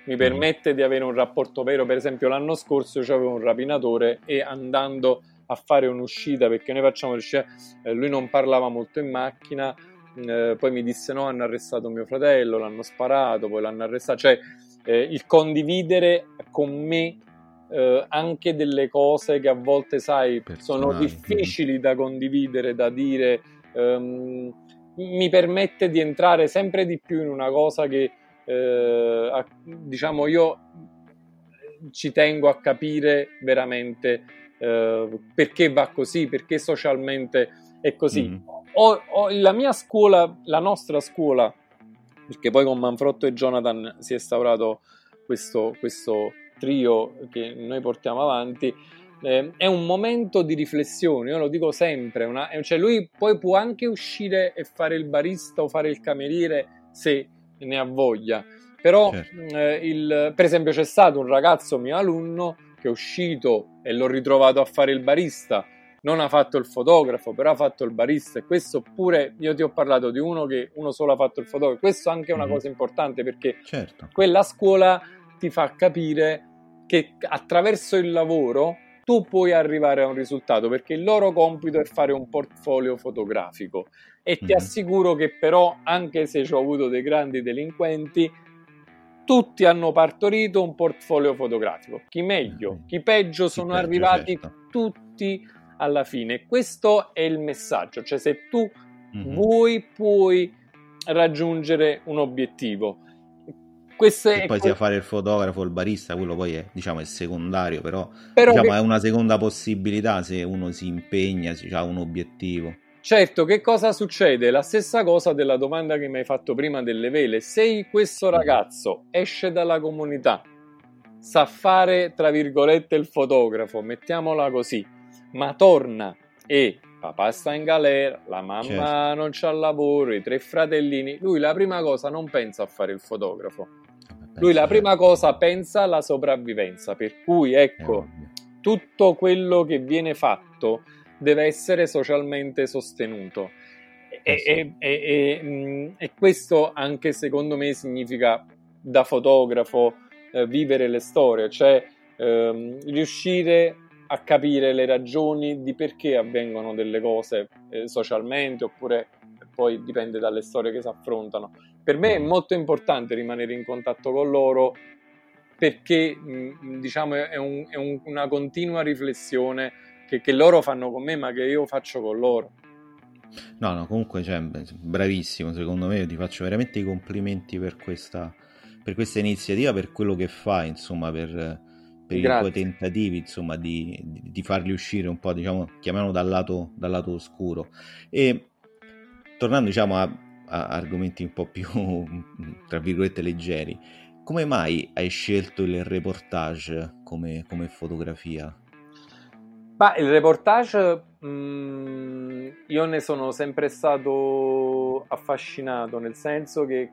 mi mm. permette di avere un rapporto vero. Per esempio, l'anno scorso avevo un rapinatore e andando a fare un'uscita perché noi facciamo l'uscita, eh, lui non parlava molto in macchina, eh, poi mi disse no, hanno arrestato mio fratello, l'hanno sparato, poi l'hanno arrestato, cioè eh, il condividere con me eh, anche delle cose che a volte, sai, Personali. sono difficili da condividere, da dire, ehm, mi permette di entrare sempre di più in una cosa che, eh, diciamo, io ci tengo a capire veramente eh, perché va così, perché socialmente è così. Mm. Ho, ho, la mia scuola, la nostra scuola, perché poi con Manfrotto e Jonathan si è instaurato questo, questo trio che noi portiamo avanti, eh, è un momento di riflessione, io lo dico sempre, una, cioè lui poi può anche uscire e fare il barista o fare il cameriere se ne ha voglia, però certo. eh, il, per esempio c'è stato un ragazzo mio alunno che è uscito e l'ho ritrovato a fare il barista. Non ha fatto il fotografo, però ha fatto il barista. E questo pure, io ti ho parlato di uno che uno solo ha fatto il fotografo. Questo è anche una mm-hmm. cosa importante perché certo. quella scuola ti fa capire che attraverso il lavoro tu puoi arrivare a un risultato perché il loro compito è fare un portfolio fotografico e ti mm-hmm. assicuro che però anche se ci ho avuto dei grandi delinquenti tutti hanno partorito un portfolio fotografico. Chi meglio, mm. chi peggio sono chi peggio, arrivati certo. tutti alla fine. Questo è il messaggio, cioè se tu mm-hmm. vuoi puoi raggiungere un obiettivo. Queste e poi sia fare il fotografo il barista, quello poi è, diciamo, è secondario, però, però diciamo, che... è una seconda possibilità se uno si impegna, se ha un obiettivo. Certo, che cosa succede? La stessa cosa della domanda che mi hai fatto prima delle vele. Se questo ragazzo esce dalla comunità, sa fare, tra virgolette, il fotografo, mettiamola così, ma torna e papà sta in galera, la mamma certo. non c'ha lavoro, i tre fratellini, lui la prima cosa non pensa a fare il fotografo. Lui la prima cosa pensa alla sopravvivenza, per cui ecco, tutto quello che viene fatto deve essere socialmente sostenuto. E, e, e, e, questo anche secondo me significa da fotografo eh, vivere le storie, cioè ehm, riuscire a capire le ragioni di perché avvengono delle cose eh, socialmente oppure poi dipende dalle storie che si affrontano. Per me è molto importante rimanere in contatto con loro perché mh, diciamo è, un, è un, una continua riflessione che, che, loro fanno con me, ma che io faccio con loro. No, no, comunque, cioè, bravissimo, secondo me, ti faccio veramente i complimenti per questa, per questa iniziativa, per quello che fai, insomma, per, per i tuoi tentativi, insomma, di, di, farli uscire un po', diciamo, chiamiamolo dal lato, dal lato oscuro. E tornando, diciamo, a, a argomenti un po' più, tra virgolette, leggeri, come mai hai scelto il reportage come, come fotografia? Ma il reportage, mh, mm, io ne sono sempre stato affascinato, nel senso che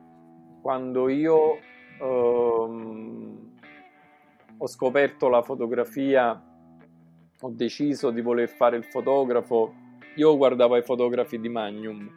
quando io ehm, ho scoperto la fotografia, ho deciso di voler fare il fotografo, io guardavo i fotografi di Magnum.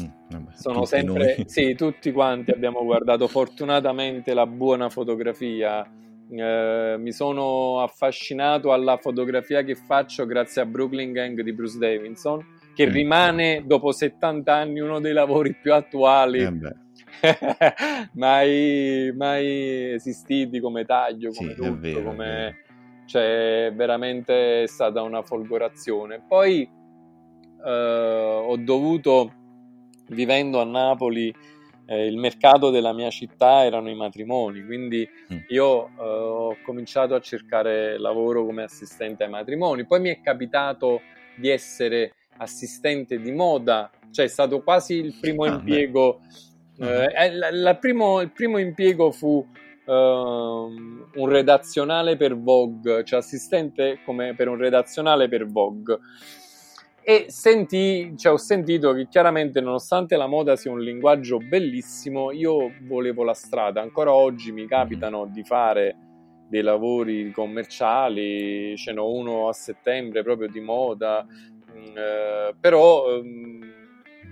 Mm, vabbè, sono sempre, noi. sì, tutti quanti abbiamo guardato fortunatamente la buona fotografia eh, mi sono affascinato alla fotografia che faccio grazie a Brooklyn Gang di Bruce Davidson, che mm. rimane dopo 70 anni uno dei lavori più attuali. Eh mai, mai, esistiti come taglio, come sì, tutto, vero, come... Cioè, veramente è stata una folgorazione. Poi eh, ho dovuto, vivendo a Napoli, eh, il mercato della mia città erano i matrimoni, quindi mm. io eh, ho cominciato a cercare lavoro come assistente ai matrimoni. Poi mi è capitato di essere assistente di moda, cioè è stato quasi il primo ah, impiego. Uh-huh. Eh, la, la primo, il primo impiego fu uh, un redazionale per Vogue, cioè assistente come per un redazionale per Vogue e senti, cioè, ho sentito che chiaramente nonostante la moda sia un linguaggio bellissimo, io volevo la strada. Ancora oggi mi capitano di fare dei lavori commerciali, ce n'ho uno a settembre proprio di moda, mm, eh, però ehm,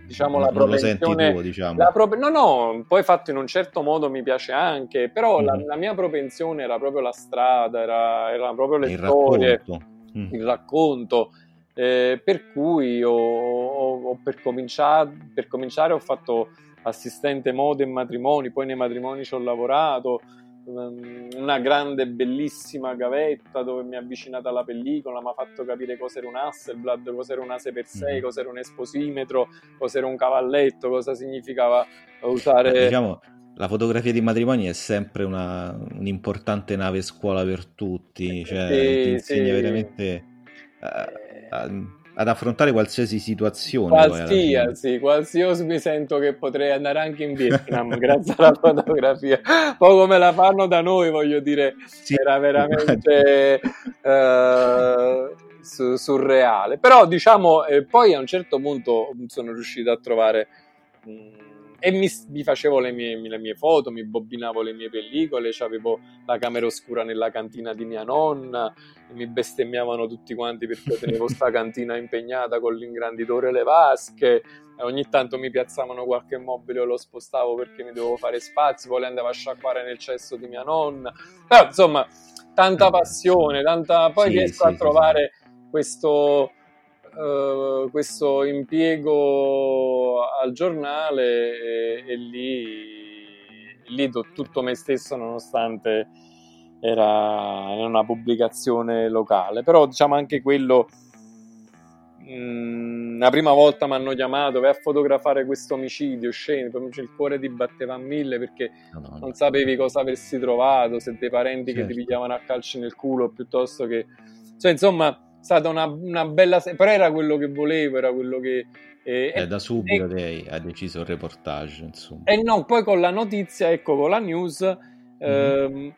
diciamo la non propensione tuo, diciamo. pro, no no poi fatto in un certo modo mi piace anche però mm. la, la, mia propensione era proprio la strada era, era proprio le il storie racconto. Mm. il racconto eh, per cui ho, ho, ho per, cominciare, per, cominciare, ho fatto assistente moda in matrimoni, poi nei matrimoni ci ho lavorato, una grande bellissima gavetta dove mi ha avvicinato alla pellicola, mi ha fatto capire cos'era un Hasselblad, cos'era un Ase per 6, mm. cos'era un esposimetro, cos'era un cavalletto, cosa significava usare... Eh, diciamo, la fotografia di matrimoni è sempre una, un'importante nave scuola per tutti, cioè sì, ti insegna sì. veramente... Uh, ad affrontare qualsiasi situazione. Qualsiasi, qualsiasi mi sento che potrei andare anche in Vietnam grazie alla fotografia. Poi come la fanno da noi, voglio dire, sì. era veramente su- surreale. Però diciamo, eh, poi a un certo punto sono riuscito a trovare... Mh, mm, e mi, mi facevo le mie, le mie, foto, mi bobbinavo le mie pellicole, avevo la camera oscura nella cantina di mia nonna, mi bestemmiavano tutti quanti perché tenevo sta cantina impegnata con l'ingranditore e le vasche, ogni tanto mi piazzavano qualche mobile o lo spostavo perché mi dovevo fare spazio, poi le andavo a sciacquare nel cesso di mia nonna, però insomma tanta passione, tanta... poi sì, riesco sì, a trovare sì. questo uh, questo impiego al giornale e, e lì, lì do tutto me stesso nonostante era una pubblicazione locale però diciamo anche quello mm, la prima volta mi hanno chiamato vai a fotografare questo omicidio scene il cuore ti batteva a mille perché no, no, non sapevi cosa avresti trovato se dei parenti certo. che ti certo. pigliavano a calci nel culo piuttosto che cioè insomma stata una, una bella però era quello che volevo, era quello che... Eh, eh, da subito e, lei ha deciso il reportage, insomma. E no, poi con la notizia, ecco, con la news, mm-hmm.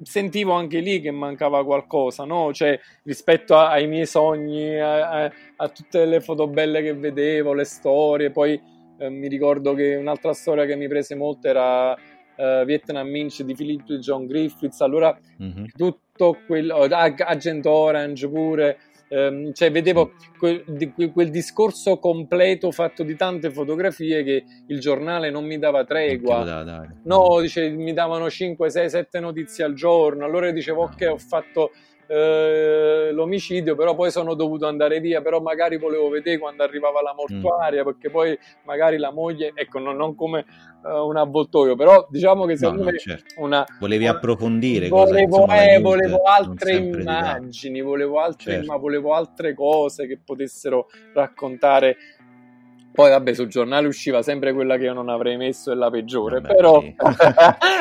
sentivo anche lì che mancava qualcosa, no? Cioè, rispetto a, ai miei sogni, a, a, a, tutte le foto belle che vedevo, le storie, poi eh, mi ricordo che un'altra storia che mi prese molto era... Uh, Vietnam Inch di Philip John Griffiths, allora mm-hmm. Tutto quello, Agent Orange pure, ehm, cioè vedevo quel, quel, discorso completo fatto di tante fotografie che il giornale non mi dava tregua. Da no, dice, mi davano 5, 6, 7 notizie al giorno, allora dicevo ok ho fatto eh, l'omicidio, però poi sono dovuto andare via, però magari volevo vedere quando arrivava la mortuaria, mm. perché poi magari la moglie, ecco, non, non come uh, un avvoltoio, però diciamo che secondo no, me certo. una... Volevi approfondire. Volevo, cosa, eh, volevo altre immagini, volevo altre, certo. ma volevo altre cose che potessero raccontare poi, vabbè, sul giornale usciva sempre quella che io non avrei messo e la peggiore, vabbè, però sì.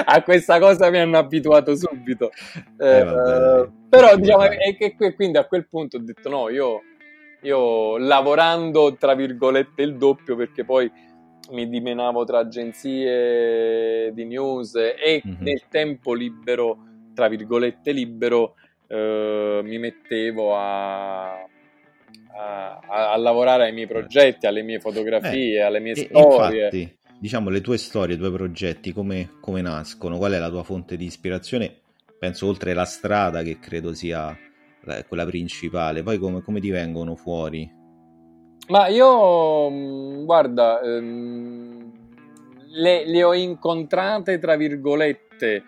a questa cosa mi hanno abituato subito. Eh, eh, vabbè, però, diciamo, e che quindi a quel punto ho detto no, io, io lavorando, tra virgolette, il doppio, perché poi mi dimenavo tra agenzie di news e mm-hmm. nel tempo libero, tra virgolette libero, eh, mi mettevo a a, a, lavorare ai miei progetti, alle mie fotografie, eh, alle mie storie. Infatti, diciamo, le tue storie, i tuoi progetti, come, come nascono? Qual è la tua fonte di ispirazione? Penso oltre la strada, che credo sia quella principale, poi come, come ti vengono fuori? Ma io, mm, guarda, ehm, le, le, ho incontrate, tra virgolette,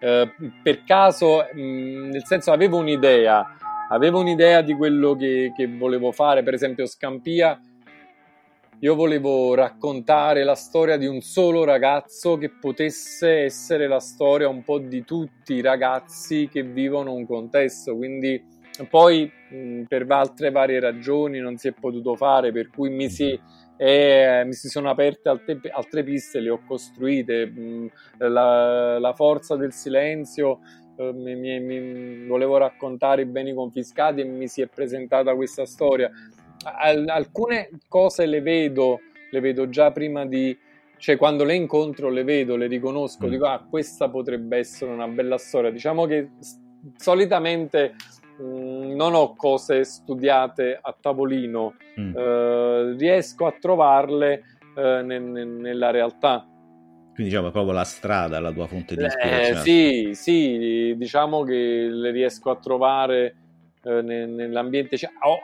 eh, per caso, mh, mm, nel senso avevo un'idea, avevo un'idea di quello che, che volevo fare, per esempio Scampia. Io volevo raccontare la storia di un solo ragazzo che potesse essere la storia un po' di tutti i ragazzi che vivono un contesto, quindi poi mh, per altre varie ragioni non si è potuto fare, per cui mi si, eh, mi si sono aperte altre, altre, piste, le ho costruite, mh, la, la, forza del silenzio, eh, mi, mi, mi, volevo raccontare i beni confiscati e mi si è presentata questa storia alcune cose le vedo, le vedo già prima di, cioè quando le incontro le vedo, le riconosco, mm. dico ah questa potrebbe essere una bella storia. Diciamo che solitamente mh, mm, non ho cose studiate a tavolino, mm. eh, riesco a trovarle eh, ne, ne, nella realtà. Quindi diciamo è proprio la strada la tua fonte di eh, ispirazione. Eh, sì, sì, diciamo che le riesco a trovare eh, nell'ambiente. Cioè, ho,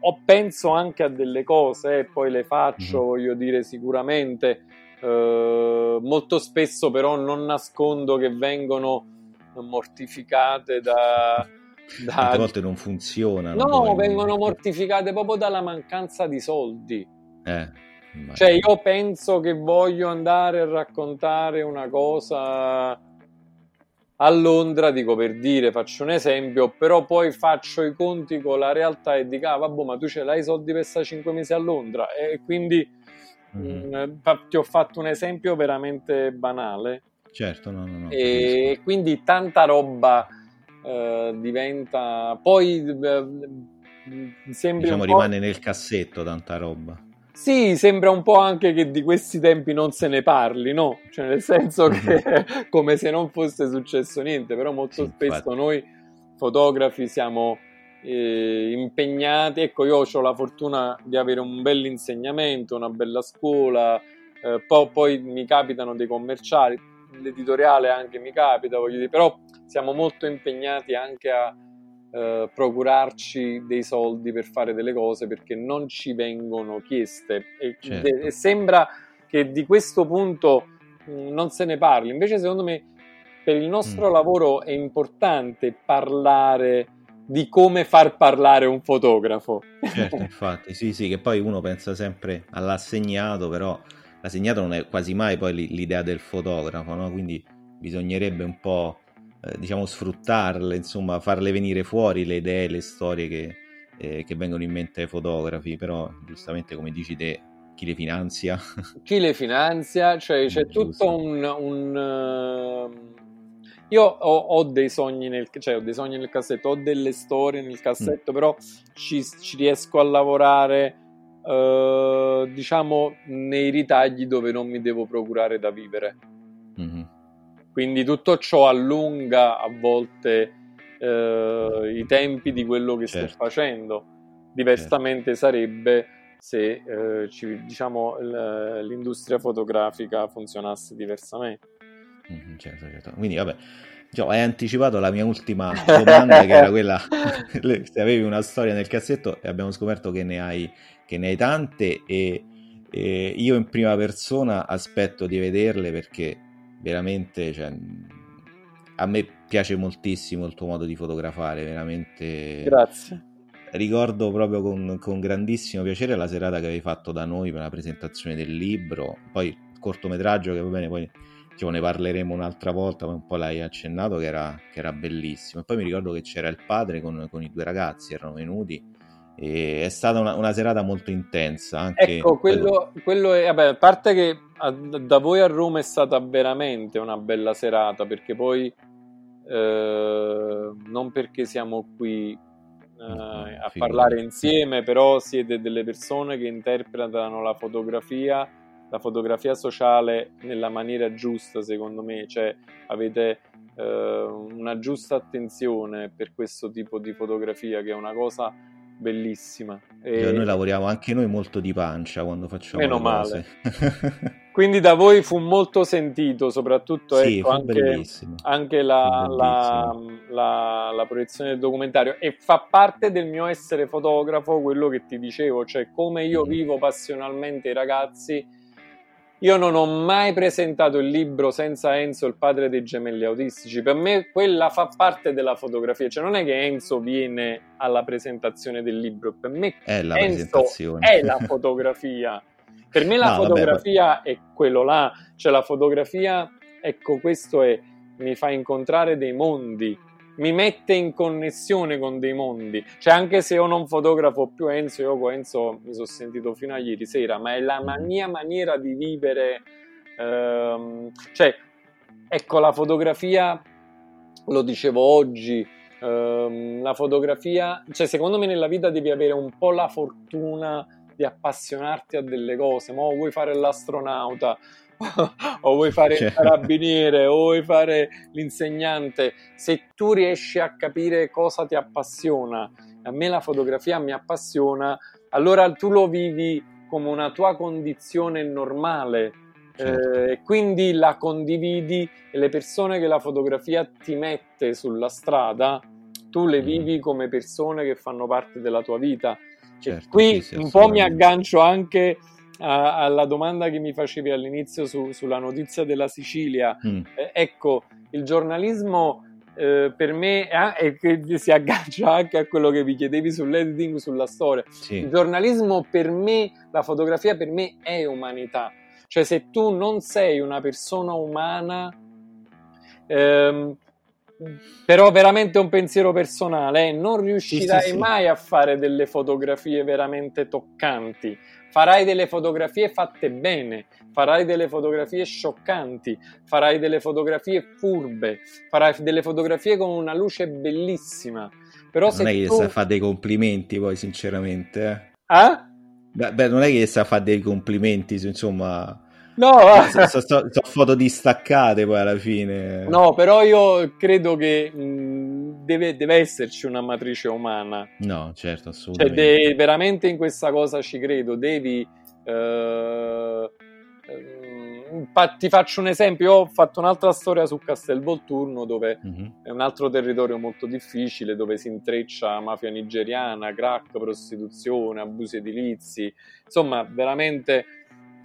o penso anche a delle cose e poi le faccio, mm-hmm. voglio dire, sicuramente. Eh, molto spesso però non nascondo che vengono mortificate da... da... Tante volte non funzionano. No, vengono mortificate proprio dalla mancanza di soldi. Eh, cioè io penso che voglio andare a raccontare una cosa a Londra, dico per dire, faccio un esempio, però poi faccio i conti con la realtà e dico, ah vabbè, ma tu ce l'hai i soldi per stare 5 mesi a Londra e quindi mm. mh, ti ho fatto un esempio veramente banale. Certo, no, no, no. E quindi tanta roba eh, diventa... Poi... Eh, sembra diciamo rimane nel cassetto tanta roba. Sì, sembra un po' anche che di questi tempi non se ne parli, no? Cioè, nel senso che come se non fosse successo niente, però molto sì, spesso infatti. noi fotografi siamo eh, impegnati. Ecco, io ho la fortuna di avere un bel insegnamento, una bella scuola, eh, poi, poi mi capitano dei commerciali, l'editoriale anche mi capita, voglio dire, però siamo molto impegnati anche a eh, procurarci dei soldi per fare delle cose perché non ci vengono chieste e, certo. e sembra che di questo punto mh, mm, non se ne parli. Invece, secondo me, per il nostro mm. lavoro è importante parlare di come far parlare un fotografo. Certo, infatti, sì, sì, che poi uno pensa sempre all'assegnato, però l'assegnato non è quasi mai poi l'idea del fotografo, no? Quindi bisognerebbe un po' Eh, diciamo sfruttarle, insomma farle venire fuori le idee, le storie che, eh, che vengono in mente ai fotografi, però giustamente come dici te, chi le finanzia? Chi le finanzia? Cioè c'è tutto un... un uh... Io ho, ho, dei sogni nel, cioè ho dei sogni nel cassetto, ho delle storie nel cassetto, mm. però ci, ci, riesco a lavorare, uh, diciamo, nei ritagli dove non mi devo procurare da vivere. Quindi tutto ciò allunga a volte eh, i tempi di quello che certo. sto facendo. Diversamente certo. sarebbe se eh, ci, diciamo, l'industria fotografica funzionasse diversamente. Mm-hmm, certo, certo. Quindi vabbè, diciamo, hai anticipato la mia ultima domanda che era quella se avevi una storia nel cassetto e abbiamo scoperto che ne hai, che ne hai tante e, e io in prima persona aspetto di vederle perché veramente cioè, a me piace moltissimo il tuo modo di fotografare, veramente. Grazie. Ricordo proprio con, con, grandissimo piacere la serata che avevi fatto da noi per la presentazione del libro, poi il cortometraggio che va bene, poi diciamo, ne parleremo un'altra volta, ma un po' l'hai accennato che era, che era bellissimo. E poi mi ricordo che c'era il padre con, con i due ragazzi, erano venuti e è stata una, una serata molto intensa. Anche ecco, quello, quello è, vabbè, a parte che a, da voi a Roma è stata veramente una bella serata, perché poi eh, non perché siamo qui eh, a parlare insieme, però siete delle persone che interpretano la fotografia, la fotografia sociale nella maniera giusta, secondo me, cioè avete eh, una giusta attenzione per questo tipo di fotografia, che è una cosa bellissima. E... Noi lavoriamo anche noi molto di pancia quando facciamo Meno male. Quindi da voi fu molto sentito, soprattutto sì, ecco, anche, anche la, la, la, la, proiezione del documentario. E fa parte del mio essere fotografo quello che ti dicevo, cioè come io mm. vivo passionalmente i ragazzi io non ho mai presentato il libro senza Enzo, il padre dei gemelli autistici. Per me quella fa parte della fotografia. Cioè non è che Enzo viene alla presentazione del libro, per me è la Enzo è la fotografia. Per me la no, fotografia vabbè, è quello là, cioè la fotografia, ecco, questo è, mi fa incontrare dei mondi, mi mette in connessione con dei mondi. Cioè, anche se io non fotografo più Enzo, io con Enzo mi sono sentito fino a ieri sera, ma è la mia maniera di vivere. Ehm, cioè, ecco, la fotografia, lo dicevo oggi, ehm, la fotografia, cioè, secondo me nella vita devi avere un po' la fortuna di appassionarti a delle cose. Mo vuoi fare l'astronauta, o vuoi fare il cioè. carabiniere o vuoi fare l'insegnante, se tu riesci a capire cosa ti appassiona, a me la fotografia mi appassiona, allora tu lo vivi come una tua condizione normale. Certo. Eh, quindi la condividi e le persone che la fotografia ti mette sulla strada, tu le mm. vivi come persone che fanno parte della tua vita. Certo, qui sì, un po' mi aggancio anche a, alla domanda che mi facevi all'inizio su, sulla notizia della Sicilia, mm. eh, ecco, il giornalismo eh, per me che si aggancia anche a quello che vi chiedevi sull'editing, sulla storia. Sì. Il giornalismo per me, la fotografia per me è umanità. Cioè se tu non sei una persona umana, ehm, però veramente un pensiero personale, eh, non riuscirai sì, sì, mai a fare delle fotografie veramente toccanti farai delle fotografie fatte bene, farai delle fotografie scioccanti, farai delle fotografie furbe, farai delle fotografie con una luce bellissima. Però non è che tu... sa fare dei complimenti poi sinceramente. Eh? Ah? Beh, non è che sa fare dei complimenti, insomma No, sono so, so, so foto distaccate poi alla fine. No, però io credo che mh, deve, deve, esserci una matrice umana. No, certo, assolutamente. Cioè, de- veramente in questa cosa ci credo. Devi. Eh, eh, ti faccio un esempio. Io ho fatto un'altra storia su Castelvolturno, dove mm-hmm. è un altro territorio molto difficile, dove si intreccia mafia nigeriana, crack, prostituzione, abusi edilizi. Insomma, veramente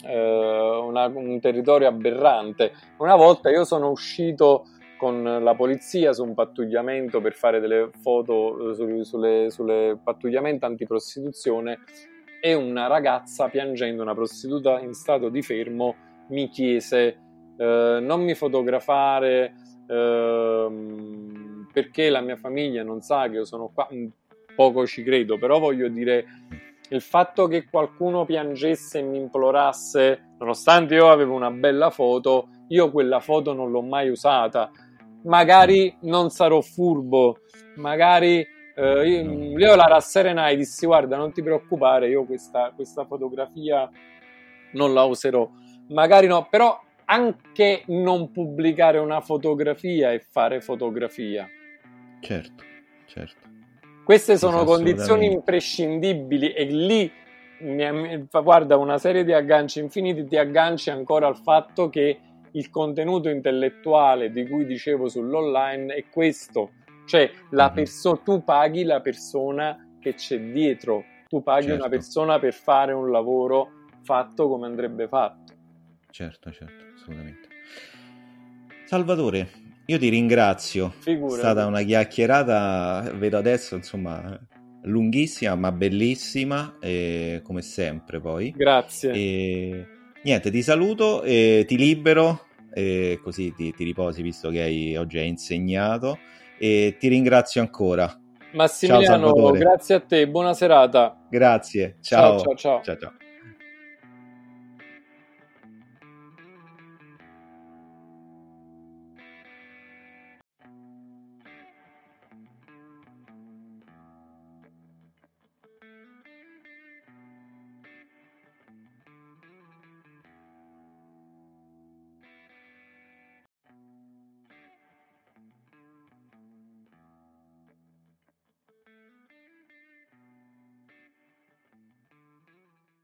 eh, una, un territorio aberrante. Una volta io sono uscito con la polizia su un pattugliamento per fare delle foto eh, su, sulle, sulle pattugliamenti antiprostituzione e una ragazza piangendo, una prostituta in stato di fermo, mi chiese eh, non mi fotografare eh, perché la mia famiglia non sa che io sono qua, mm, poco ci credo, però voglio dire il fatto che qualcuno piangesse e mi implorasse, nonostante io avevo una bella foto, io quella foto non l'ho mai usata. Magari non sarò furbo, magari eh, io, io, la rasserenai e dissi guarda non ti preoccupare, io questa, questa fotografia non la userò. Magari no, però anche non pubblicare una fotografia e fare fotografia. Certo, certo. Queste sono condizioni imprescindibili e lì guarda una serie di agganci infiniti ti agganci ancora al fatto che il contenuto intellettuale di cui dicevo sull'online è questo, cioè la mm-hmm. perso- tu paghi la persona che c'è dietro, tu paghi certo. una persona per fare un lavoro fatto come andrebbe fatto. Certo, certo, assolutamente. Salvatore, io ti ringrazio, Figurati. è stata una chiacchierata, vedo adesso, insomma, lunghissima ma bellissima, e, come sempre poi. Grazie. E, niente, ti saluto e ti libero, e così ti, ti riposi visto che hai, oggi hai insegnato e ti ringrazio ancora. Massimiliano, ciao, grazie a te, buona serata. Grazie, ciao. Ciao, ciao, ciao. ciao, ciao.